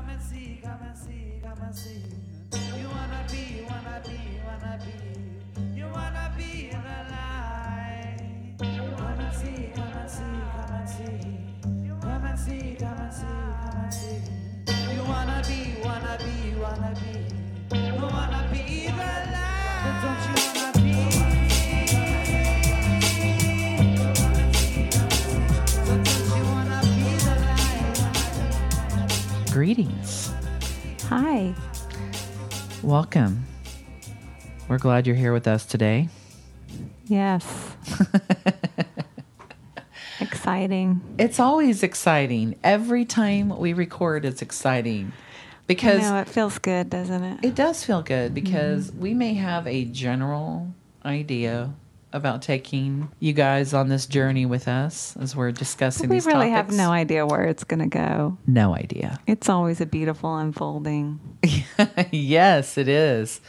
Come and see, come and see, come and see. You wanna be, wanna be, wanna be. You wanna be in the light. Come and see, come and see, come and see. Come and see, come and see, come and see. You wanna be, wanna be, wanna be. You wanna be the light. Don't you wanna be? Greetings. Hi. Welcome. We're glad you're here with us today. Yes. Exciting. It's always exciting. Every time we record, it's exciting because know it feels good, doesn't it? it does feel good because mm-hmm. we may have a general idea about taking you guys on this journey with us as we're discussing we really have no idea where it's going to go. no idea. It's always a beautiful unfolding. yes, it is.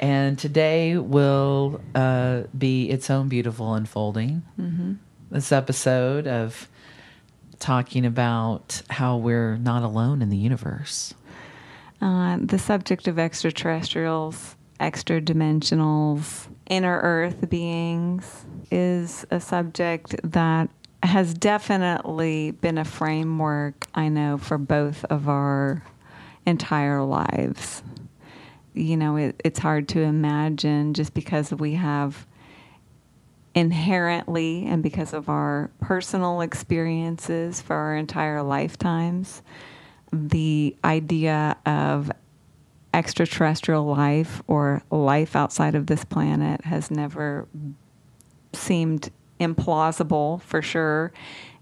And today will uh, be its own beautiful unfolding. Mm-hmm. This episode of talking about how we're not alone in the universe. Uh, the subject of extraterrestrials, extra dimensionals, inner earth beings is a subject that has definitely been a framework, I know, for both of our entire lives. You know, it, it's hard to imagine just because we have inherently and because of our personal experiences for our entire lifetimes the idea of extraterrestrial life or life outside of this planet has never seemed implausible for sure.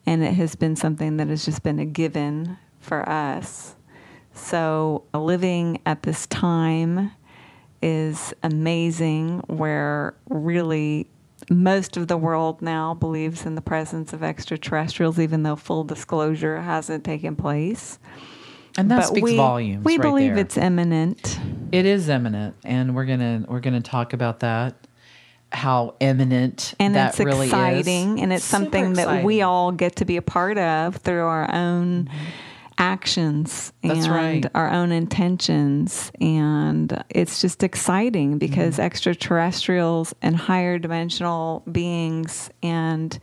And it has been something that has just been a given for us. So living at this time is amazing where really most of the world now believes in the presence of extraterrestrials even though full disclosure hasn't taken place And that but speaks we, volumes. We right believe there. it's imminent. It is imminent, and we're gonna we're gonna talk about that. How imminent And that it's really exciting. is. And it's Super something that we all get to be a part of through our own actions That's and right. our own intentions. And it's just exciting because Mm-hmm. extraterrestrials and higher dimensional beings and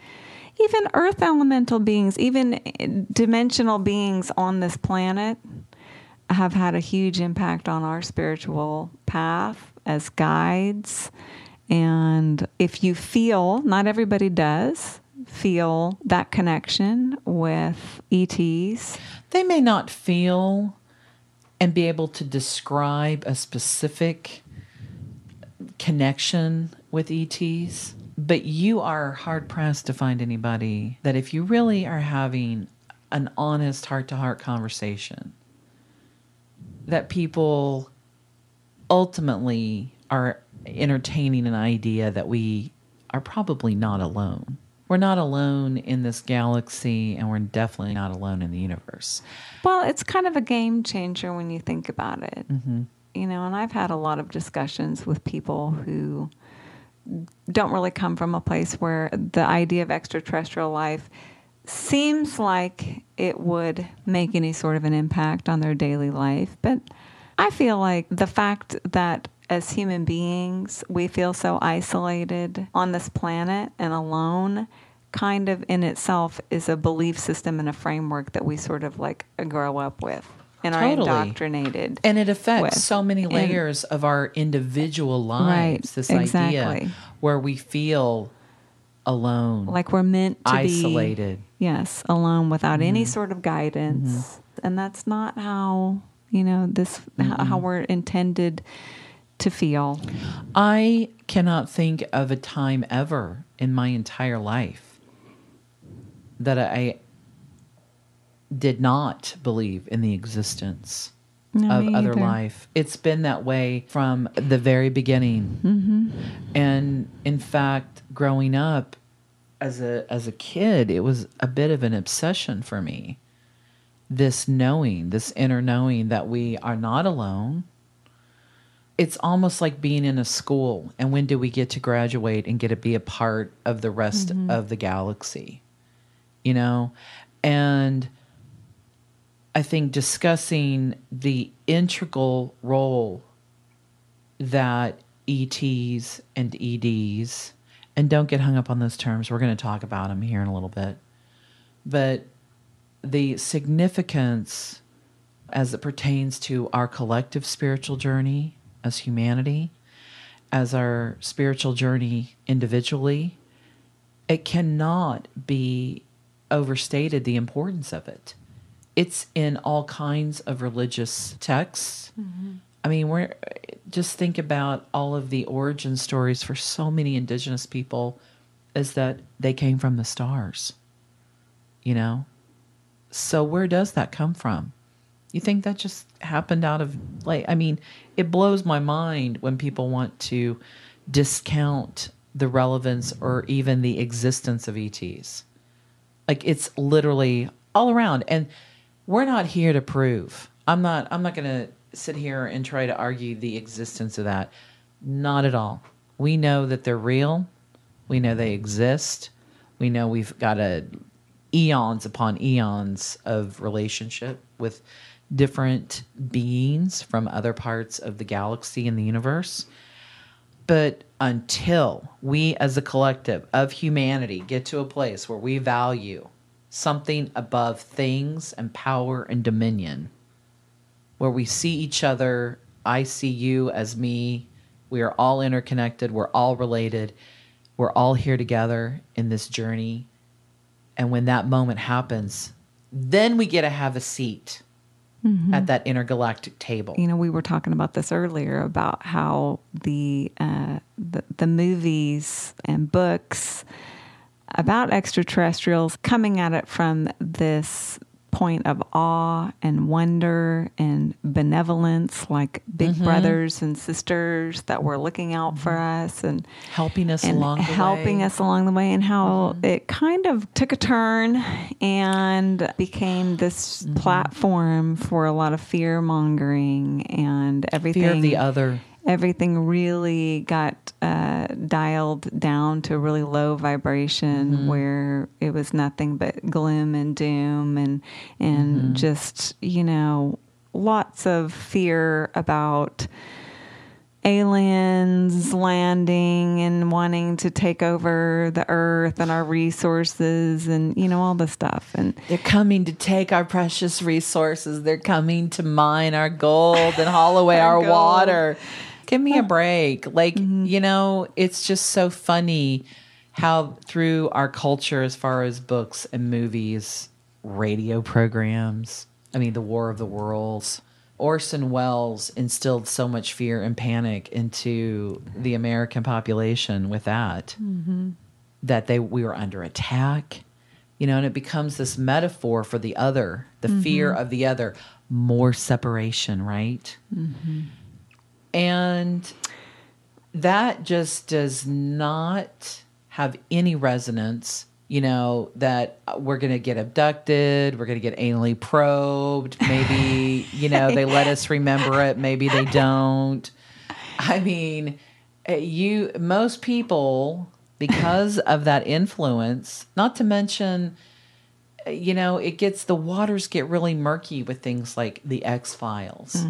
even earth elemental beings, even dimensional beings on this planet have had a huge impact on our spiritual path as guides. And if you feel, not everybody does, feel that connection with ETs, they may not feel and be able to describe a specific connection with ETs, but you are hard pressed to find anybody that if you really are having an honest heart to heart conversation, that people ultimately are entertaining an idea that we are probably not alone. We're not alone in this galaxy, and we're definitely not alone in the universe. well, it's kind of a game changer when you think about it. Mm-hmm. You know, and I've had a lot of discussions with people who don't really come from a place where the idea of extraterrestrial life seems like it would make any sort of an impact on their daily life. But I feel like the fact that as human beings, we feel so isolated on this planet and alone kind of in itself is a belief system and a framework that we sort of like grow up with and are Totally. indoctrinated. And it affects with. so many And- layers of our individual lives. Right, this exactly. idea where we feel alone, like we're meant to be isolated. Mm-hmm. Yes, alone without any sort of guidance. And that's not how, you know, this how, how we're intended to feel. I cannot think of a time ever in my entire life that I did not believe in the existence No, of other either. life. It's been that way from the very beginning. Mm-hmm. And in fact, growing up as a as a kid, it was a bit of an obsession for me. This knowing, this inner knowing that we are not alone. It's almost like being in a school and when do we get to graduate and get to be a part of the rest of the galaxy? You know? And I think discussing the integral role that ETs and EDs, and don't get hung up on those terms. We're going to talk about them here in a little bit. But the significance as it pertains to our collective spiritual journey as humanity, as our spiritual journey individually, it cannot be overstated the importance of it. It's in all kinds of religious texts. I mean, we're just think about all of the origin stories for so many indigenous people is that they came from the stars. You know? So where does that come from? You think that just happened out of like I mean, it blows my mind when people want to discount the relevance or even the existence of ETs. Like it's literally all around and we're not here to prove. I'm not I'm not going to sit here and try to argue the existence of that. Not at all. We know that they're real. We know they exist. We know we've got a eons upon eons of relationship with different beings from other parts of the galaxy and the universe. But until we as a collective of humanity get to a place where we value something above things and power and dominion, where we see each other, I see you as me, we are all interconnected, we're all related, we're all here together in this journey. And when that moment happens, then we get to have a seat at that intergalactic table. you know, we were talking about this earlier about how the uh, the, the movies and books about extraterrestrials coming at it from this point of awe and wonder and benevolence, like big mm-hmm. brothers and sisters that were looking out for mm-hmm. us and helping us and along the helping way. us along the way, and how mm-hmm. it kind of took a turn and became this platform for a lot of fear mongering and everything. Fear of the other. Everything really got uh, dialed down to a really low vibration Mm-hmm. where it was nothing but gloom and doom and and Mm-hmm. just you know lots of fear about aliens landing and wanting to take over the earth and our resources and you know all the stuff and They're coming to take our precious resources. They're coming to mine our gold and haul away Our our, water. Give me a break. Like, mm-hmm. you know, it's just so funny how through our culture, as far as books and movies, radio programs, I mean, the War of the Worlds, Orson Welles instilled so much fear and panic into the American population with that mm-hmm. that they we were under attack you know and it becomes this metaphor for the other the fear mm-hmm. of the other. More separation right and that just does not have any resonance you know that uh, we're going to get abducted we're going to get anally probed maybe you know they let us remember it maybe they don't. I mean uh, you most people because of that influence not to mention uh, you know it gets the waters get really murky with things like the x files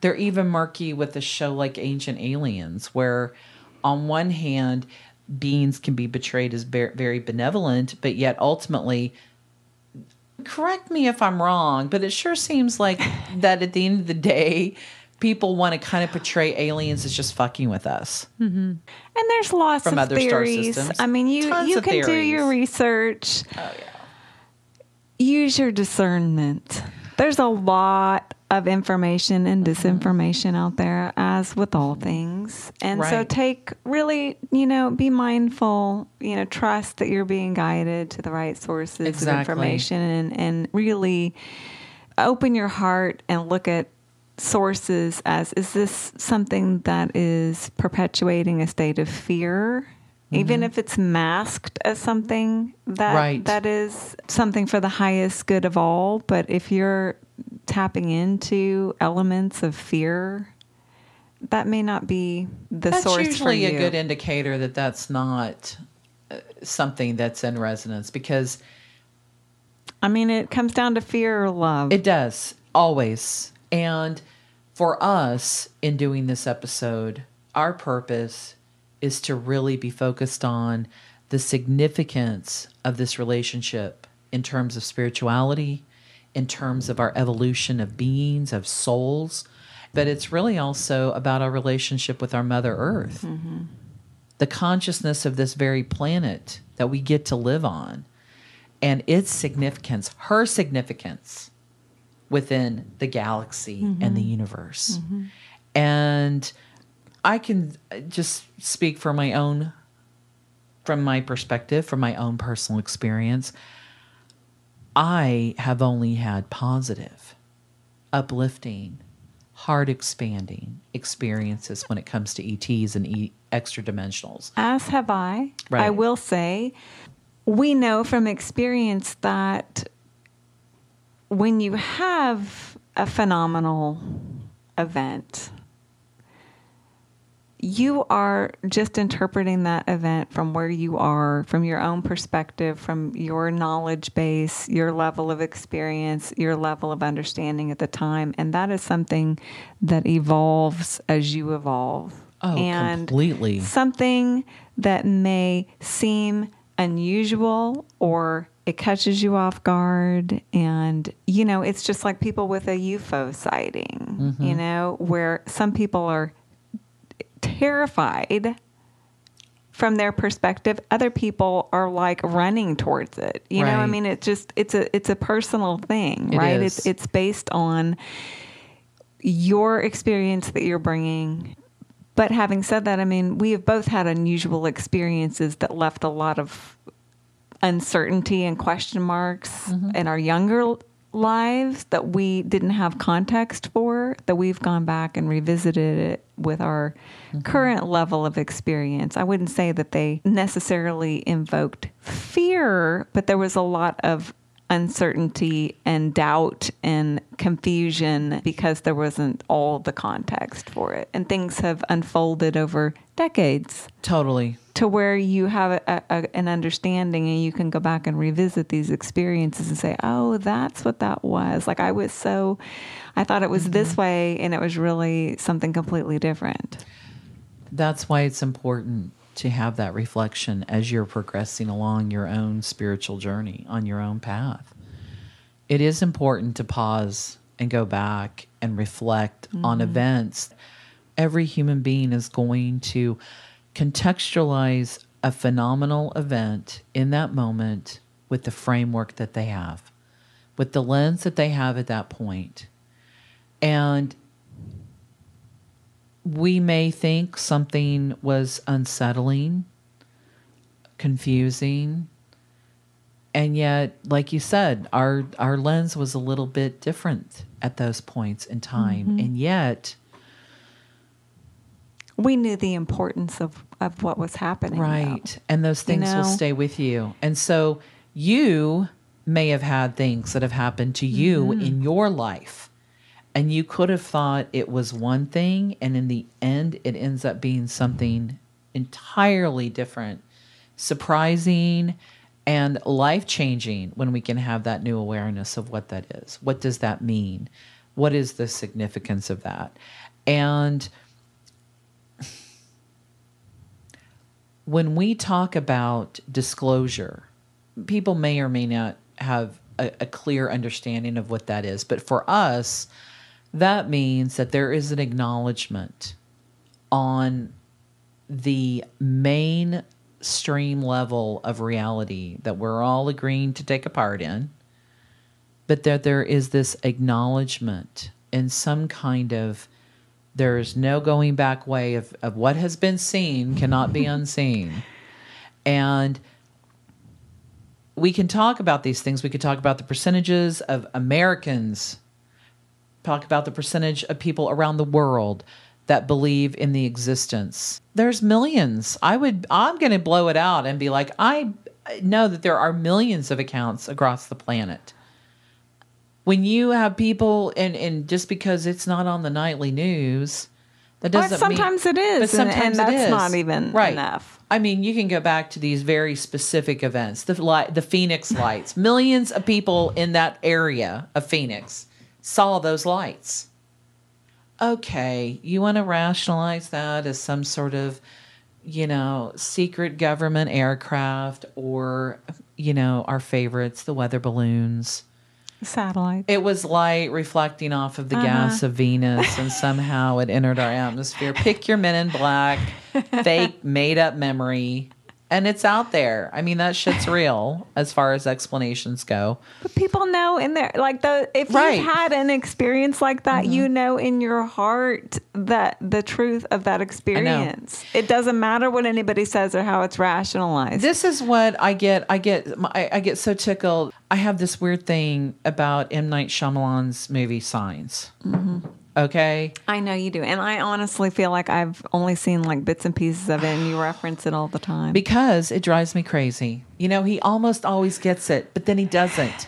they're even murky with a show like ancient aliens where on one hand beings can be betrayed as ver- very benevolent but yet ultimately correct me if i'm wrong but it sure seems like that at the end of the day people want to kind of portray aliens as just fucking with us. Mm-hmm. And there's lots From of other star theories. systems. i mean you Tons you can do your research. Oh yeah. Use your discernment. There's a lot of information and uh-huh. disinformation out there, as with all things. And so take really, you know, be mindful, you know, trust that you're being guided to the right sources Exactly. of information and, and really open your heart and look at sources as is this something that is perpetuating a state of fear even mm-hmm. if it's masked as something that Right. that is something for the highest good of all but if you're tapping into elements of fear that may not be the that's source usually for a good indicator that that's not uh, something that's in resonance because I mean, it comes down to fear or love. It does, always. And for us in doing this episode, our purpose is to really be focused on the significance of this relationship in terms of spirituality, in terms of our evolution of beings, of souls. But it's really also about our relationship with our Mother Earth, mm-hmm. the consciousness of this very planet that we get to live on, and its significance, her significance within the galaxy and the mm-hmm. universe. Mm-hmm. And I can just speak for my own, from my perspective, from my own personal experience. I have only had positive, uplifting, heart expanding experiences when it comes to ETs and e- extra dimensionals. As have I. Right. I will say, we know from experience that when you have a phenomenal event, you are just interpreting that event from where you are, from your own perspective, from your knowledge base, your level of experience, your level of understanding at the time. And that is something that evolves as you evolve. Oh, and completely. something that may seem unusual or it catches you off guard and you know it's just like people with a UFO sighting mm-hmm. you know where some people are terrified from their perspective other people are like running towards it. You know i mean it's just it's a it's a personal thing It right? is. it's it's based on your experience that you're bringing. But having said that, I mean, we have both had unusual experiences that left a lot of uncertainty and question marks mm-hmm. in our younger lives that we didn't have context for, that we've gone back and revisited it with our mm-hmm. current level of experience. I wouldn't say that they necessarily invoked fear, but there was a lot of uncertainty and doubt and confusion because there wasn't all the context for it. And things have unfolded over decades Totally. To where you have a, a, an understanding and you can go back and revisit these experiences and say, oh, that's what that was. Like I was so, I thought it was this mm-hmm. way and it was really something completely different. That's why it's important to have that reflection as you're progressing along your own spiritual journey on your own path. It is important to pause and go back and reflect on mm-hmm. events. Every human being is going to contextualize a phenomenal event in that moment with the framework that they have, with the lens that they have at that point. And we may think something was unsettling, confusing, and yet, like you said, our our lens was a little bit different at those points in time, mm-hmm. and yet, We knew the importance of, of what was happening. though. right, and those things will know? stay with you, and so you may have had things that have happened to you mm-hmm. in your life. And you could have thought it was one thing, and in the end, it ends up being something entirely different, surprising, and life changing when we can have that new awareness of what that is. What does that mean? What is the significance of that? And when we talk about disclosure, people may or may not have a, a clear understanding of what that is. But for us, that means that there is an acknowledgement on the mainstream level of reality that we're all agreeing to take a part in, but that there is this acknowledgement in some kind of there's no going back way of, of what has been seen cannot be unseen. And we can talk about these things. We could talk about the percentages of Americans, talk about the percentage of people around the world that believe in the existence. There's millions. I would I'm going to blow it out and be like I know that there are millions of accounts across the planet. When you have people and and just because it's not on the nightly news That doesn't sometimes mean, it is, but sometimes and it that's not even right. enough. I mean, you can go back to these very specific events, the light, the Phoenix lights. Millions of people in that area of Phoenix saw those lights. Okay, you want to rationalize that as some sort of, you know, secret government aircraft or, you know, our favorites, the weather balloons. Satellite. It was light reflecting off of the uh-huh. gas of Venus, and somehow it entered our atmosphere. Pick your men in black, fake, made up memory, and it's out there. I mean, that shit's real as far as explanations go. But people know in there, like the if Right. you've had an experience like that, you mm-hmm. know in your heart that the truth of that experience. It doesn't matter what anybody says or how it's rationalized. This is what I get. I get. I, I get so tickled. I have this weird thing about M Night Shyamalan's movie Signs. Mm-hmm. Okay. I know you do, and I honestly feel like I've only seen like bits and pieces of it, and you reference it all the time. because it drives me crazy. You know, he almost always gets it, but then he doesn't.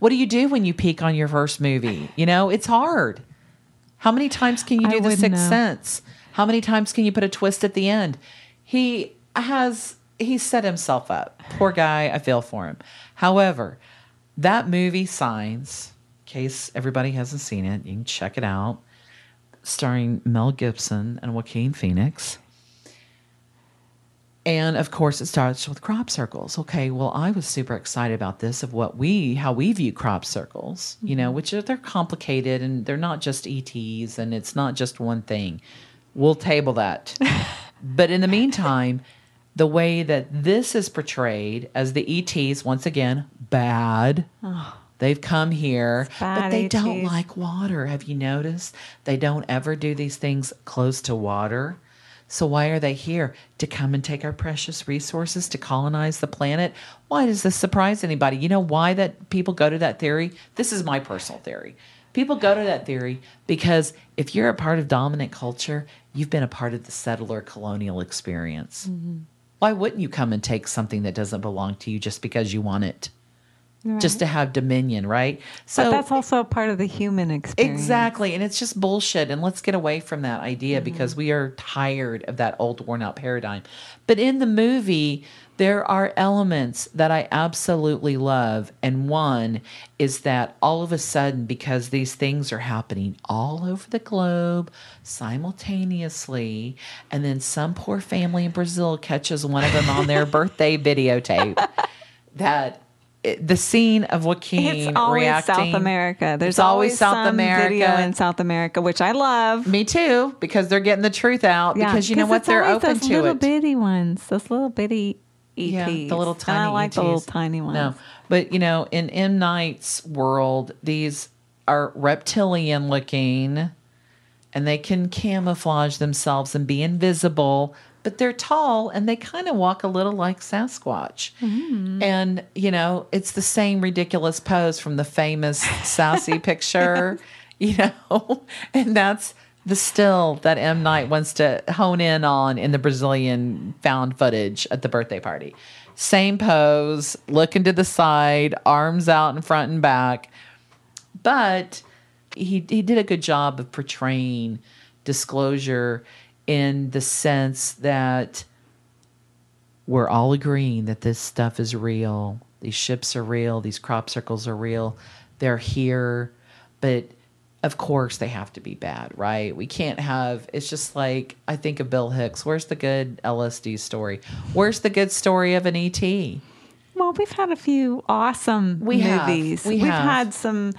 What do you do when you peak on your first movie? You know, it's hard. How many times can you I do the Sixth know. Sense? How many times can you put a twist at the end? He has he set himself up. Poor guy, I feel for him. However, that movie Signs, case everybody hasn't seen it, you can check it out. Starring Mel Gibson and Joaquin Phoenix. And of course, it starts with crop circles. Okay, well, I was super excited about this of what we, how we view crop circles, you know, mm-hmm. which are they're complicated and they're not just ETs and it's not just one thing. We'll table that. but in the meantime, the way that this is portrayed as the ETs, once again, bad. They've come here, but they don't ETs. like water. Have you noticed? They don't ever do these things close to water. So why are they here? To come and take our precious resources to colonize the planet? Why does this surprise anybody? You know why that people go to that theory? This is my personal theory. People go to that theory because if you're a part of dominant culture, you've been a part of the settler colonial experience. Why wouldn't you come and take something that doesn't belong to you just because you want it? Just to have dominion, right? but that's also a part of the human experience. Exactly. And it's just bullshit. And let's get away from that idea Mm-hmm. because we are tired of that old worn out paradigm. But in the movie, there are elements that I absolutely love. And one is that all of a sudden, because these things are happening all over the globe simultaneously, and then some poor family in Brazil catches one of them on their birthday videotape, that. It- The scene of Joaquin It's always reacting. South America. There's It's always South some America. video in South America, which I love. Me too, because they're getting the truth out. because you know what? They're always open those to little it. bitty ones, those little bitty ETs. Yeah, the little And tiny. I like the little tiny ones. No, but you know, in M Night's world, these are reptilian looking, and they can camouflage themselves and be invisible. But they're tall and they kind of walk a little like Sasquatch. Mm-hmm. And, you know, it's the same ridiculous pose from the famous Sassy picture, you know, and that's the still that M. Night wants to hone in on in the Brazilian found footage at the birthday party. Same pose, looking to the side, arms out in front and back. But he he did a good job of portraying disclosure in the sense that we're all agreeing that this stuff is real. These ships are real. These crop circles are real. They're here, but of course they have to be bad, right? We can't have. It's just like I think of Bill Hicks. Where's the good LSD story? Where's the good story of an ET? Well, we've had a few awesome We have. movies. We have have. had some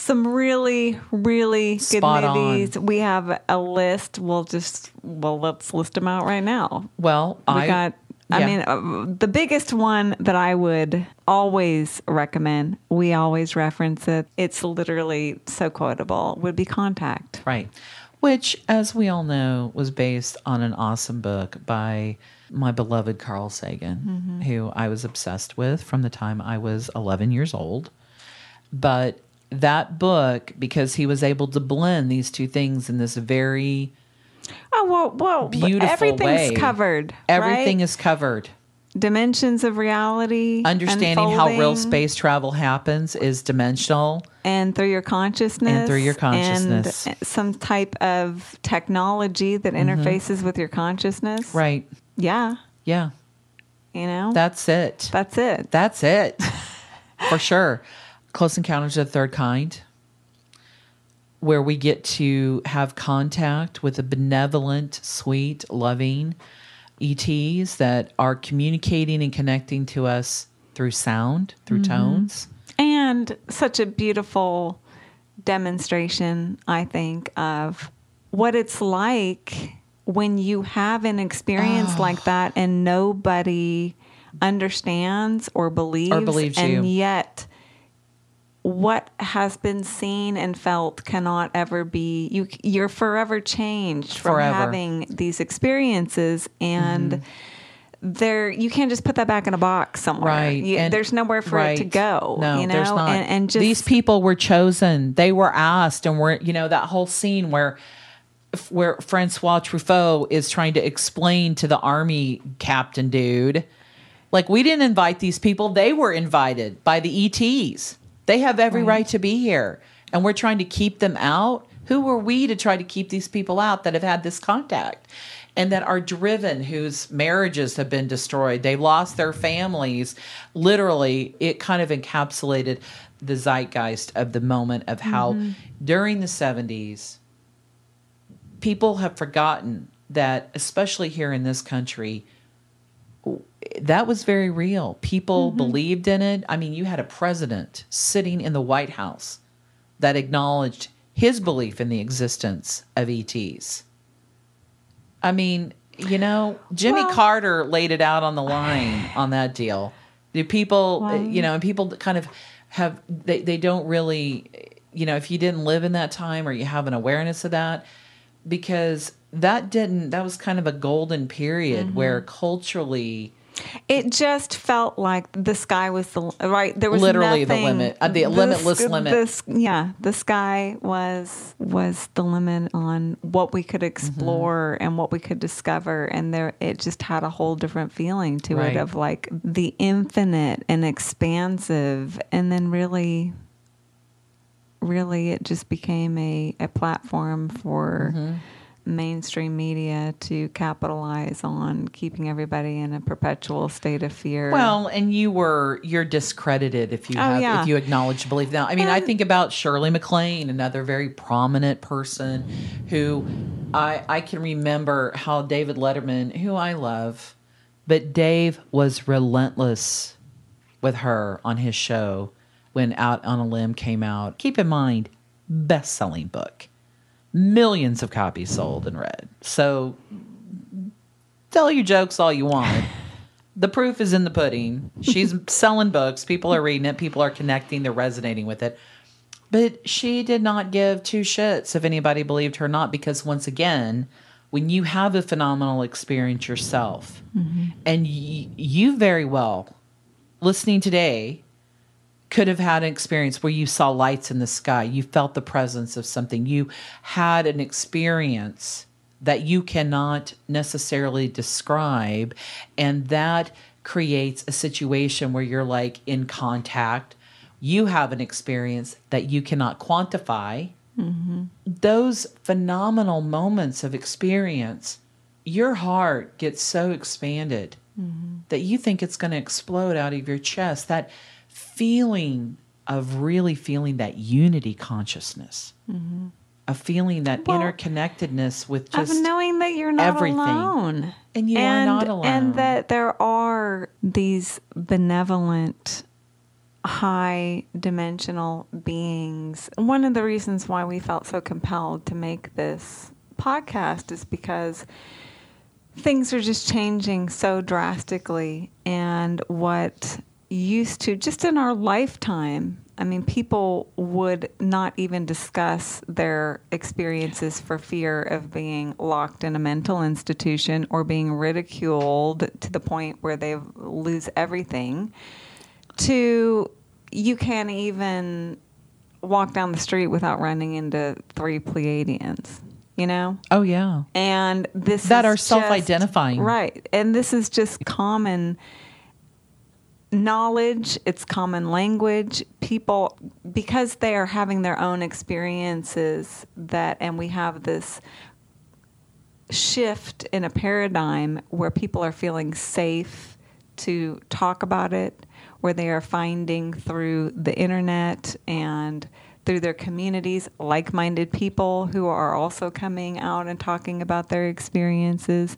some really, really good Spot on. movies. We have a list. We'll just well, let's list them out right now. Well, We I got. I yeah. mean, uh, the biggest one that I would always recommend, we always reference it. It's literally so quotable. Would be Contact. Right. Which, as we all know, was based on an awesome book by my beloved Carl Sagan, who I was obsessed with from the time I was 11 years old. But that book, because he was able to blend these two things in this very Oh well, well, beautiful everything's way. covered. Everything right? is covered. dimensions of reality. Understanding how real space travel happens is dimensional. and through your consciousness And through your consciousness. and some type of technology that mm-hmm. interfaces with your consciousness. Right. Yeah. Yeah. You know? That's it. That's it. That's it. For sure. Close Encounters of the Third Kind, where we get to have contact with a benevolent, sweet, loving ETs that are communicating and connecting to us through sound, through mm-hmm. tones. and such a beautiful demonstration, I think, of what it's like when you have an experience Oh. like that and nobody understands or believes, or believes and you. yet what has been seen and felt cannot ever be you you're forever changed from Forever. having these experiences and mm-hmm. there you can't just put that back in a box somewhere Right. You- And- there's nowhere for it to go No, you know there's not. And, and just these people were chosen. They were asked, and were you know that whole scene where where Francois Truffaut is trying to explain to the army captain dude, like we didn't invite these people; they were invited by the ETs. They have every right to be here, and we're trying to keep them out. Who are we to try to keep these people out that have had this contact? and that are driven, whose marriages have been destroyed. They lost their families. Literally, it kind of encapsulated the zeitgeist of the moment of how mm-hmm. during the 70s, people have forgotten that, especially here in this country, that was very real. People believed in it. I mean, you had a president sitting in the White House that acknowledged his belief in the existence of ETs. I mean, you know, Jimmy Well- Carter laid it out on the line on that deal. Do people, uh, you know, and people kind of have, they, they don't really, you know, if you didn't live in that time or you have an awareness of that, because that didn't, that was kind of a golden period where culturally, it just felt like the sky was the right there was Literally the limit, uh, the s- limitless limit. the yeah the sky was was the limit on what we could explore Mm-hmm. and what we could discover and there it just had a whole different feeling to Right. it of like the infinite and expansive and then really really it just became a, a platform for Mm-hmm. Mainstream media to capitalize on keeping everybody in a perpetual state of fear. Well, and you were you're discredited if you Oh, have yeah. if you acknowledge belief. Now, I mean, I um, think about Shirley MacLaine, another very prominent person who I I can remember how David Letterman, who I love, but Dave was relentless with her on his show when Out on a Limb came out. Keep in mind, best-selling book. Millions of copies sold and read. So tell your jokes all you want. the proof is in the pudding. She's selling books. People are reading it. People are connecting. They're resonating with it. But she did not give two shits if anybody believed her or not, because once again, when you have a phenomenal experience yourself, mm-hmm. and y- you very well, listening today, could have had an experience where you saw lights in the sky, you felt the presence of something, you had an experience that you cannot necessarily describe, and that creates a situation where you're like in contact. You have an experience that you cannot quantify. Mm-hmm. Those phenomenal moments of experience, your heart gets so expanded mm-hmm. that you think it's going to explode out of your chest. That feeling of really feeling that unity consciousness, a feeling that Well, interconnectedness with of just knowing that you're not everything. alone. And you are not alone. And that there are these benevolent, high dimensional beings. One of the reasons why we felt so compelled to make this podcast is because things are just changing so drastically and what used to just in our lifetime i mean people would not even discuss their experiences for fear of being locked in a mental institution or being ridiculed to the point where they lose everything to you can't even walk down the street without running into three pleiadians you know? Oh yeah, and this That is are self-identifying. right. And this is just common knowledge, it's common language. People, because they are having their own experiences, that, and we have this shift in a paradigm where people are feeling safe to talk about it, where they are finding through the internet and through their communities like minded people who are also coming out and talking about their experiences.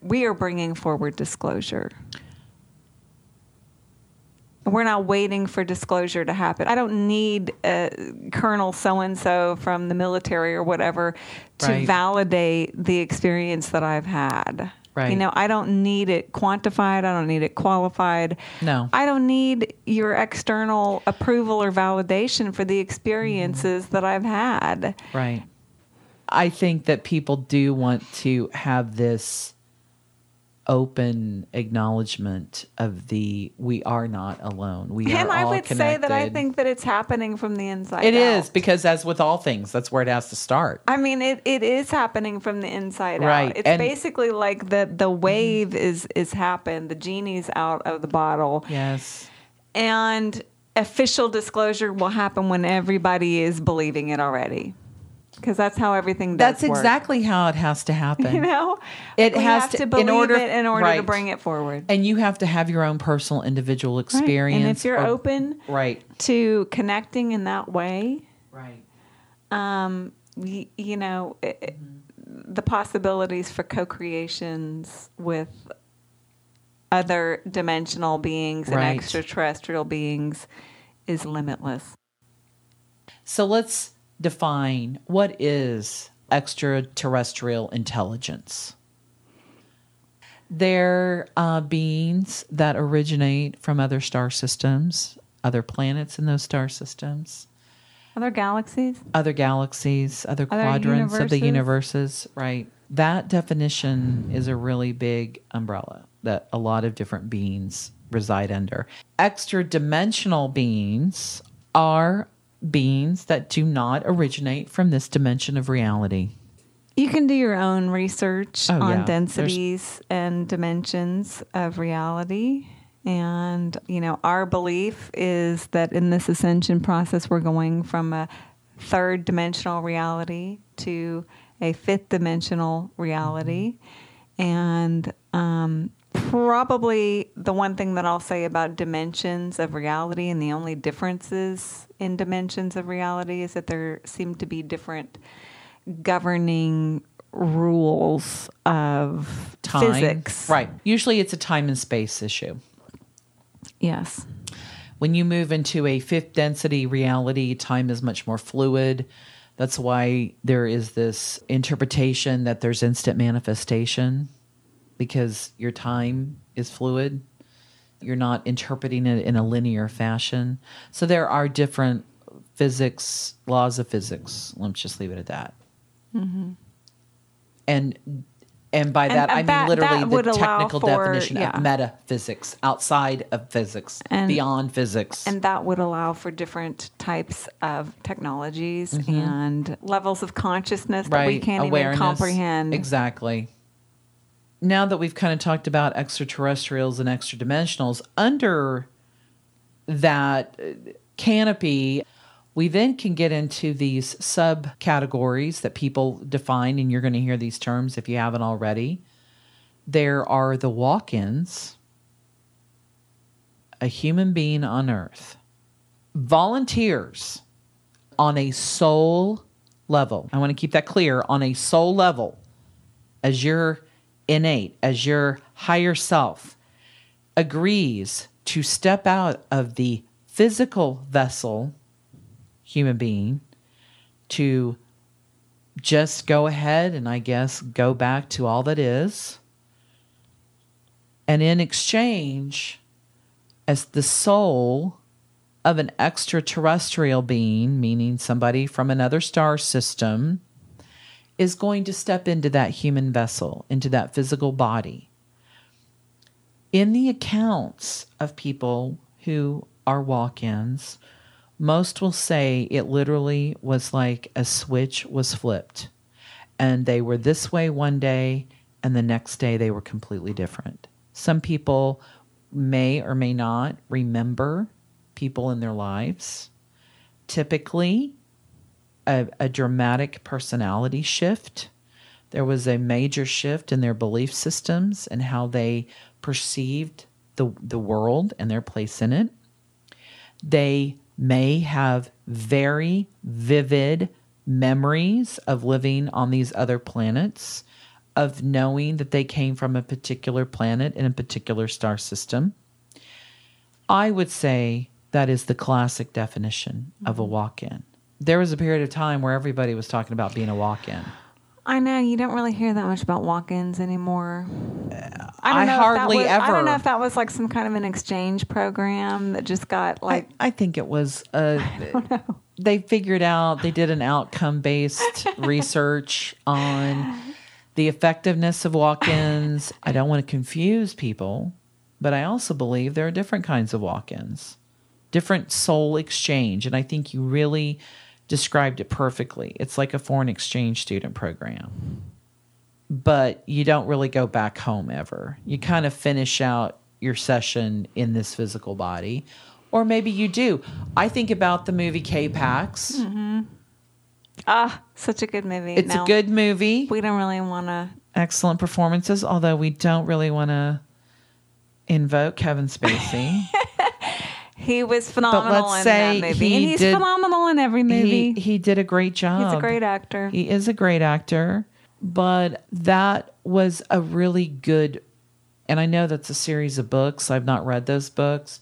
We are bringing forward disclosure. We're not waiting for disclosure to happen. I don't need uh, Colonel so and so from the military or whatever to Right. validate the experience that I've had. Right. You know, I don't need it quantified. I don't need it qualified. No. I don't need your external approval or validation for the experiences that I've had. Right. I think that people do want to have this open acknowledgement of the we are not alone. We And are I would say that I think that it's happening from the inside it out. is because as with all things, that's where it has to start. I mean, it, it is happening from the inside Right, out. It's and- basically like the the mm-hmm. wave is is happened. The genie's out of the bottle, Yes. and official disclosure will happen when everybody is believing it already, because that's how everything does That's work. exactly how it has to happen. You know, It we has to- to, in order- it in order to bring it forward. And you have to have your own personal individual Right. experience. And if you're or- open Right. to connecting in that way, Right. um, you, you know, it, it- the possibilities for co-creations with other dimensional beings and Right. extraterrestrial beings is limitless. So let's define what is extraterrestrial intelligence. They're uh, beings that originate from other star systems, other planets in those star systems, Other galaxies? other galaxies, other, Other quadrants of the universes. universes, right? That definition is a really big umbrella that a lot of different beings reside under. Extra dimensional beings are beings that do not originate from this dimension of reality. You can do your own research Oh, on yeah. There's- densities and dimensions of reality. And, you know, our belief is that in this ascension process, we're going from a third dimensional reality to a fifth dimensional reality. And um, probably the one thing that I'll say about dimensions of reality and the only differences in dimensions of reality is that there seem to be different governing rules of Time. physics. Right. Usually it's a time and space issue. Yes. When you move into a fifth density reality, time is much more fluid. That's why there is this interpretation that there's instant manifestation because your time is fluid. You're not interpreting it in a linear fashion. So there are different physics, laws of physics. Let's just leave it at that. Mm-hmm. And and by that and I mean that- literally that the technical for- definition yeah. of metaphysics, outside of physics, And- beyond physics. And that would allow for different types of technologies mm-hmm. and levels of consciousness that we can't even comprehend. Exactly. Now that we've kind of talked about extraterrestrials and extra dimensionals, under that uh, canopy, we then can get into these subcategories that people define, and you're going to hear these terms if you haven't already. There are the walk ins, a human being on Earth, volunteers on a soul level. I want to keep that clear on a soul level, as your innate, as your higher self agrees to step out of the physical vessel, human being, to just go ahead and I guess go back to all that is. And in exchange, as the soul of an extraterrestrial being, meaning somebody from another star system, is going to step into that human vessel, into that physical body. In the accounts of people who are walk ins, most will say it literally was like a switch was flipped. And they were this way one day, and the next day they were completely different. Some people may or may not remember people in their lives. Typically, a, a dramatic personality shift. There was a major shift in their belief systems and how they perceived the, the world and their place in it. They may have very vivid memories of living on these other planets, of knowing that they came from a particular planet in a particular star system. I would say that is the classic definition of a mm-hmm. walk in. There was a period of time where everybody was talking about being a walk in. I know you don't really hear that much about walk-ins anymore. I that hardly was- I don't know if that was like some kind of an exchange program that just got like. I, I think it was uh they figured out they did an outcome based research on the effectiveness of walk-ins. I don't want to confuse people, but I also believe there are different kinds of walk-ins. Different soul exchange and I think you really described it perfectly. It's like a foreign exchange student program. But you don't really go back home ever. You kind of finish out your session in this physical body. Or maybe you do. I think about the movie K Pax. Ah, such a good movie. It's Now, a good movie. We don't really want to. Excellent performances, although we don't really want to invoke Kevin Spacey. He was phenomenal let's in say that movie, he and he's did- phenomenal in every movie. he he did a great job. he's a great actor. He is a great actor, but that was a really good. And I know that's a series of books. I've not read those books,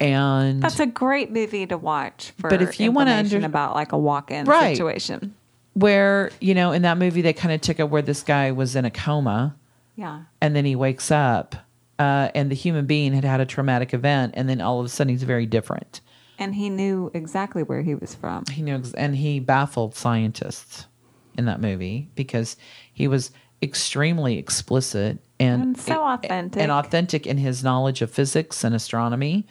and That's a great movie to watch for But if you wanna information under- about like a walk-in Right. situation. where you know in that movie they kind of took it where this guy was in a coma Yeah. and then he wakes up, uh, and the human being had had a traumatic event, and then all of a sudden he's very different. And he knew exactly where he was from. He knew, and he baffled scientists in that movie because he was extremely explicit and, And so authentic. and authentic in his knowledge of physics and astronomy,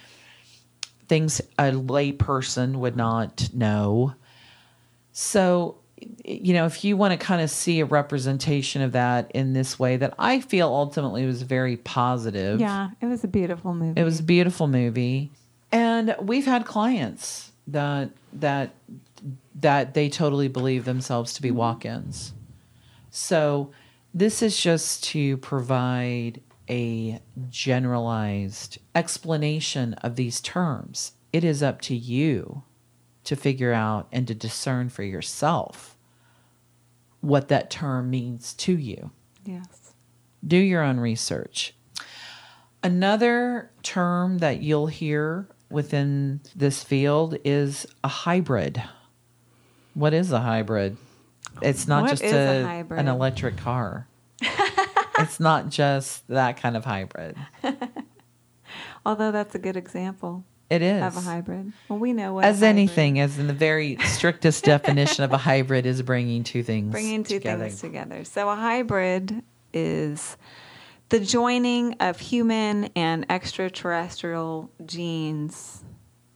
things a lay person would not know. So, you know, if you want to kind of see a representation of that in this way, that I feel ultimately was very positive. Yeah, it was a beautiful movie. It was a beautiful movie. And we've had clients that that that they totally believe themselves to be mm-hmm. walk-ins. So this is just to provide a generalized explanation of these terms. It is up to you to figure out and to discern for yourself what that term means to you yes. do your own research. Another term that you'll hear within this field is a hybrid. What is a hybrid? It's not What just a a, an electric car. it's not just that kind of hybrid. Although that's a good example It is. of a hybrid. Well, we know what As anything, as in the very strictest definition of a hybrid is bringing two things bringing two together. things together. So a hybrid is the joining of human and extraterrestrial genes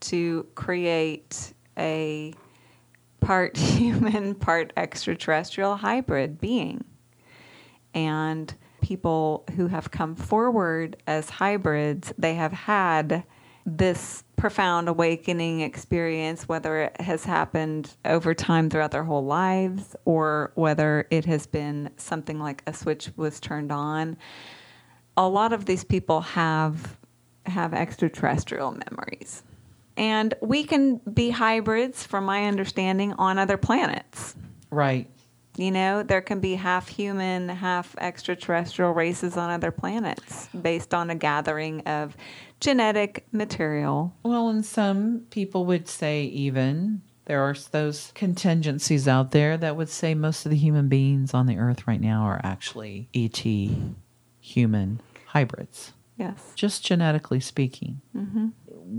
to create a part human, part extraterrestrial hybrid being. And people who have come forward as hybrids, they have had this profound awakening experience, whether it has happened over time throughout their whole lives or whether it has been something like a switch was turned on. A lot of these people have have extraterrestrial memories. And we can be hybrids, from my understanding, on other planets. Right. You know, there can be half human, half extraterrestrial races on other planets based on a gathering of genetic material. Well, and some people would say even there are those contingencies out there that would say most of the human beings on the earth right now are actually ET human hybrids, Yes. just genetically speaking. Mm-hmm.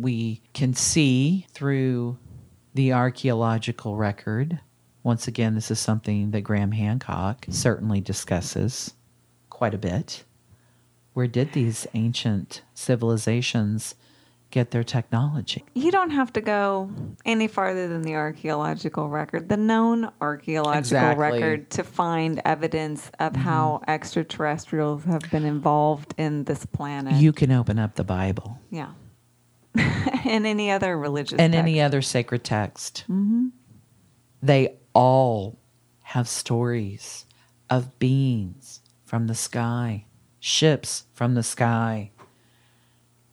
We can see through the archaeological record. Once again, this is something that Graham Hancock certainly discusses quite a bit. Where did these ancient civilizations get their technology. You don't have to go any farther than the archaeological record, the known archaeological Exactly. record, to find evidence of mm-hmm. how extraterrestrials have been involved in this planet. You can open up the Bible yeah. and any other religious and text. any other sacred text. Mm-hmm. They all have stories of beings from the sky, ships from the sky.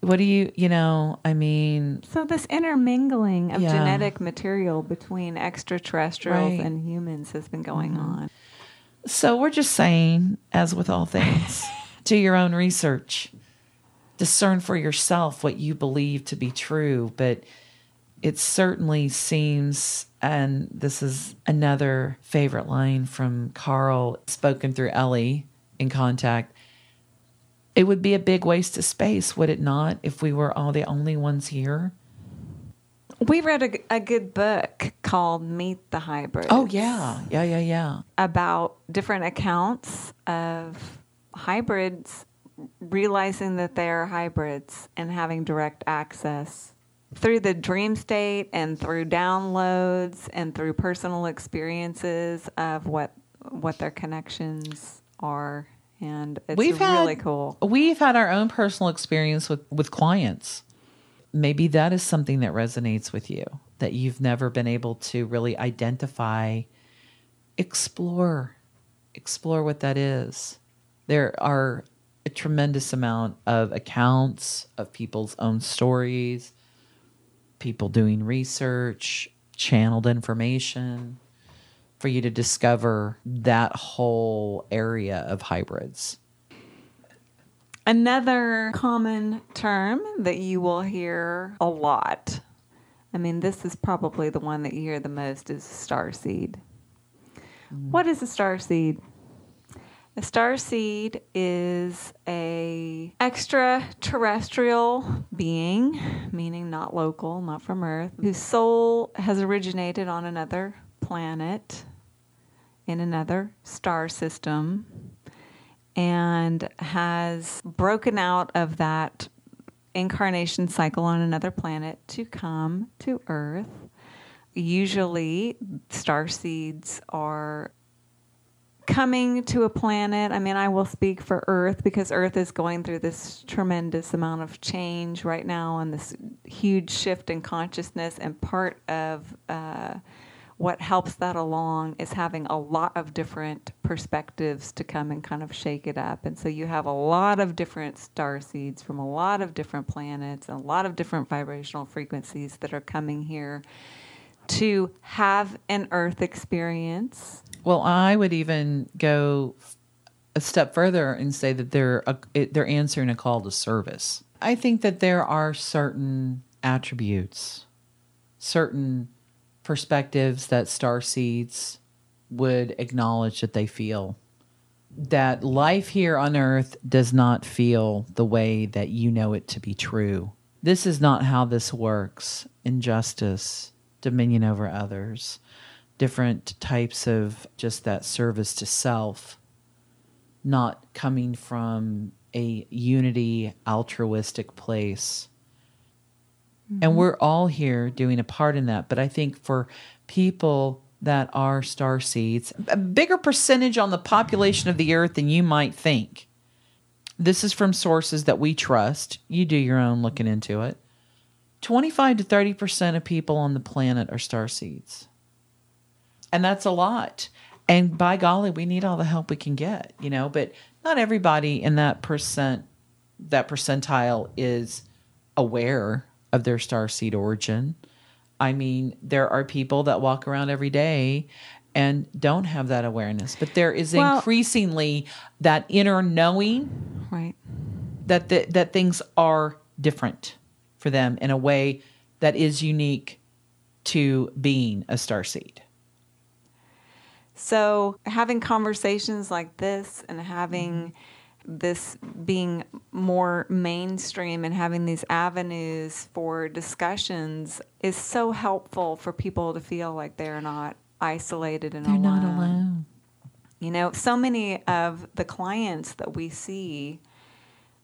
What do you, you know, I mean, So this intermingling of Yeah. genetic material between extraterrestrials Right. Mm-hmm. and humans has been going on. So we're just saying, as with all things, do your own research. Discern for yourself what you believe to be true. But it certainly seems, and this is another favorite line from Carl, spoken through Ellie in contact. It would be a big waste of space, would it not, if we were all the only ones here? We read a, a good book called Meet the Hybrids. Oh, yeah. Yeah, yeah, yeah. about different accounts of hybrids realizing that they are hybrids and having direct access through the dream state and through downloads and through personal experiences of what what their connections are and it's we've really had, cool We've had our own personal experience with, with clients. Maybe that is something that resonates with you that you've never been able to really identify, explore, explore what that is. There are a tremendous amount of accounts of people's own stories, people doing research, channeled information for you to discover that whole area of hybrids. Another common term that you will hear a lot. I mean, this is probably the one that you hear the most is star seed. Mm. What is a star seed? A star seed is a extraterrestrial being, meaning not local, not from Earth, whose soul has originated on another planet in another star system and has broken out of that incarnation cycle on another planet to come to Earth. Usually, star seeds are coming to a planet. I mean, I will speak for Earth because Earth is going through this tremendous amount of change right now and this huge shift in consciousness. And part of uh, what helps that along is having a lot of different perspectives to come and kind of shake it up. And so you have a lot of different star seeds from a lot of different planets and a lot of different vibrational frequencies that are coming here to have an Earth experience. Well, I would even go a step further and say that they're a, they're answering a call to service. I think that there are certain attributes, certain perspectives that star seeds would acknowledge that they feel that life here on earth does not feel the way that you know it to be true. This is not how this works. Injustice, dominion over others, different types of just that service to self, not coming from a unity, altruistic place. And mm-hmm. we're all here doing a part in that. But I think for people that are star seeds, a bigger percentage on the population of the earth than you might think. This is from sources that we trust. You do your own looking into it. 25 to 30% of people on the planet are star seeds. And that's a lot. And by golly, we need all the help we can get, you know, but not everybody in that percent that percentile is aware of their star seed origin. I mean, there are people that walk around every day and don't have that awareness, but there is Well- increasingly that inner knowing Right. that the, that things are different for them in a way that is unique to being a star seed. So, having conversations like this and having mm-hmm. This being more mainstream and having these avenues for discussions is so helpful for people to feel like they're not isolated and They're alone. not alone. You know, so many of the clients that we see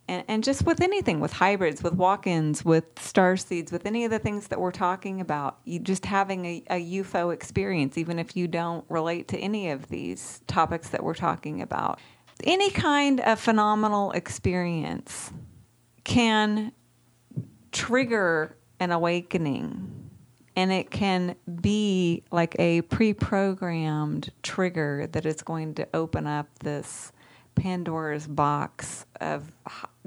and, and just with anything, with hybrids, with walk ins, with star seeds, with any of the things that we're talking about, you just having a, a UFO experience, even if you don't relate to any of these topics that we're talking about. Any kind of phenomenal experience can trigger an awakening and it can be like a pre-programmed trigger that is going to open up this Pandora's box of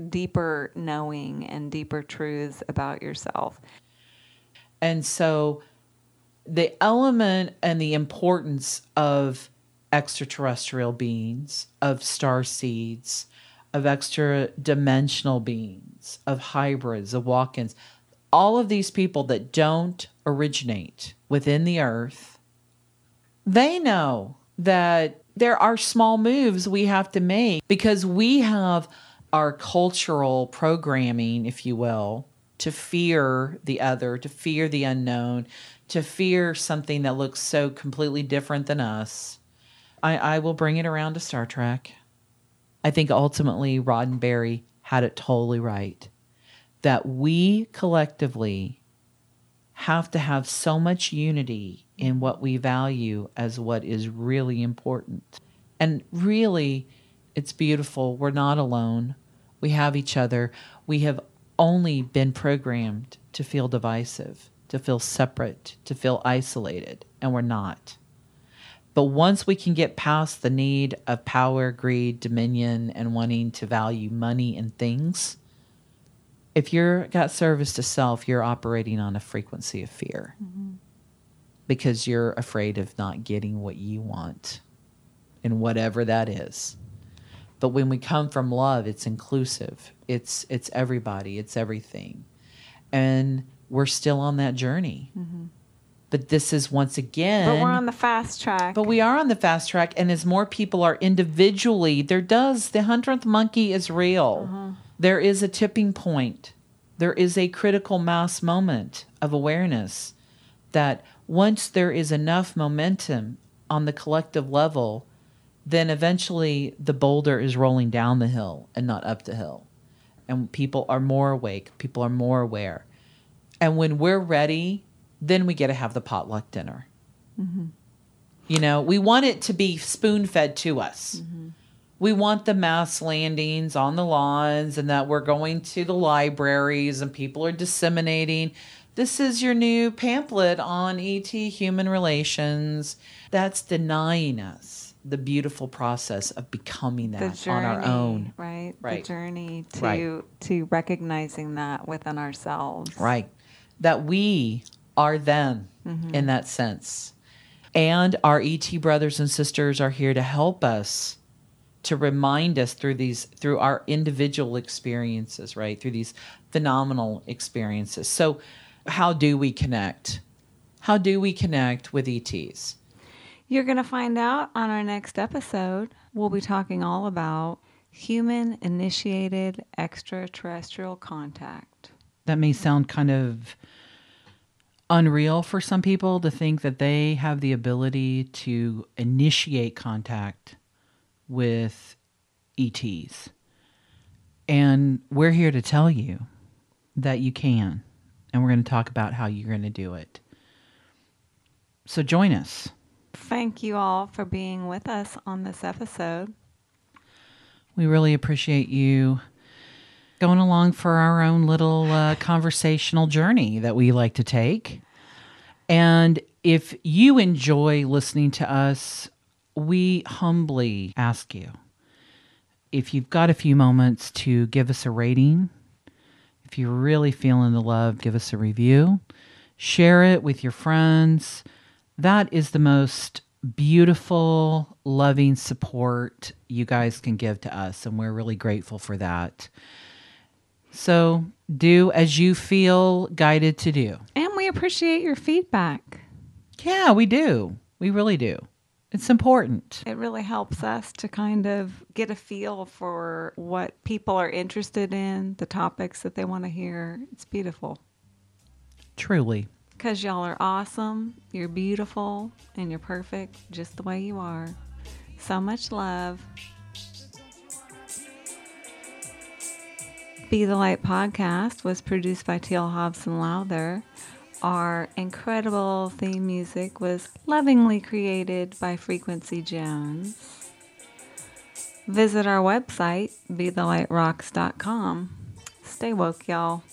deeper knowing and deeper truths about yourself. And so the element and the importance of extraterrestrial beings, of star seeds, of extra dimensional beings, of hybrids, of walk ins, all of these people that don't originate within the earth, they know that there are small moves we have to make because we have our cultural programming, if you will, to fear the other, to fear the unknown, to fear something that looks so completely different than us. I, I will bring it around to Star Trek. I think ultimately Roddenberry had it totally right that we collectively have to have so much unity in what we value as what is really important. And really, it's beautiful. We're not alone. We have each other. We have only been programmed to feel divisive, to feel separate, to feel isolated, and we're not. But once we can get past the need of power, greed, dominion, and wanting to value money and things, if you're got service to self, you're operating on a frequency of fear mm-hmm. because you're afraid of not getting what you want and whatever that is. But when we come from love, it's inclusive. It's it's everybody. It's everything, and we're still on that journey. Mm-hmm. But this is once again. But we're on the fast track. But we are on the fast track, and as more people are individually, there does the hundredth monkey is real. Uh-huh there is a tipping point. There is a critical mass moment of awareness that once there is enough momentum on the collective level, then eventually the boulder is rolling down the hill and not up the hill. And people are more awake, people are more aware. And when we're ready, then we get to have the potluck dinner. Mm-hmm. You know, we want it to be spoon fed to us. Mm-hmm we want the mass landings on the lawns and that we're going to the libraries and people are disseminating this is your new pamphlet on ET human relations. That's denying us the beautiful process of becoming that journey, on our own. Right. Right. The journey to right. to recognizing that within ourselves. Right. That we are them mm-hmm. in that sense. And our ET brothers and sisters are here to help us to remind us through these through our individual experiences right? Through these phenomenal experiences. So how do we connect? How do we connect with ets you're going to find out on our next episode. We'll be talking all about human initiated extraterrestrial contact. That may sound kind of unreal for some people to think that they have the ability to initiate contact with ETs. And we're here to tell you that you can. And we're going to talk about how you're going to do it. So join us. Thank you all for being with us on this episode. We really appreciate you going along for our own little uh, conversational journey that we like to take. And if you enjoy listening to us we humbly ask you if you've got a few moments to give us a rating, if you're really feeling the love, give us a review, share it with your friends. That is the most beautiful, loving support you guys can give to us, and we're really grateful for that. So, do as you feel guided to do. And we appreciate your feedback. Yeah, we do. We really do. It's important. It really helps us to kind of get a feel for what people are interested in, the topics that they want to hear. It's beautiful. Truly. Because y'all are awesome, you're beautiful, and you're perfect just the way you are. So much love. Be the Light podcast was produced by Teal Hobson Lowther. Our incredible theme music was lovingly created by Frequency Jones. Visit our website, BeTheLightRocks.com. Stay woke, y'all.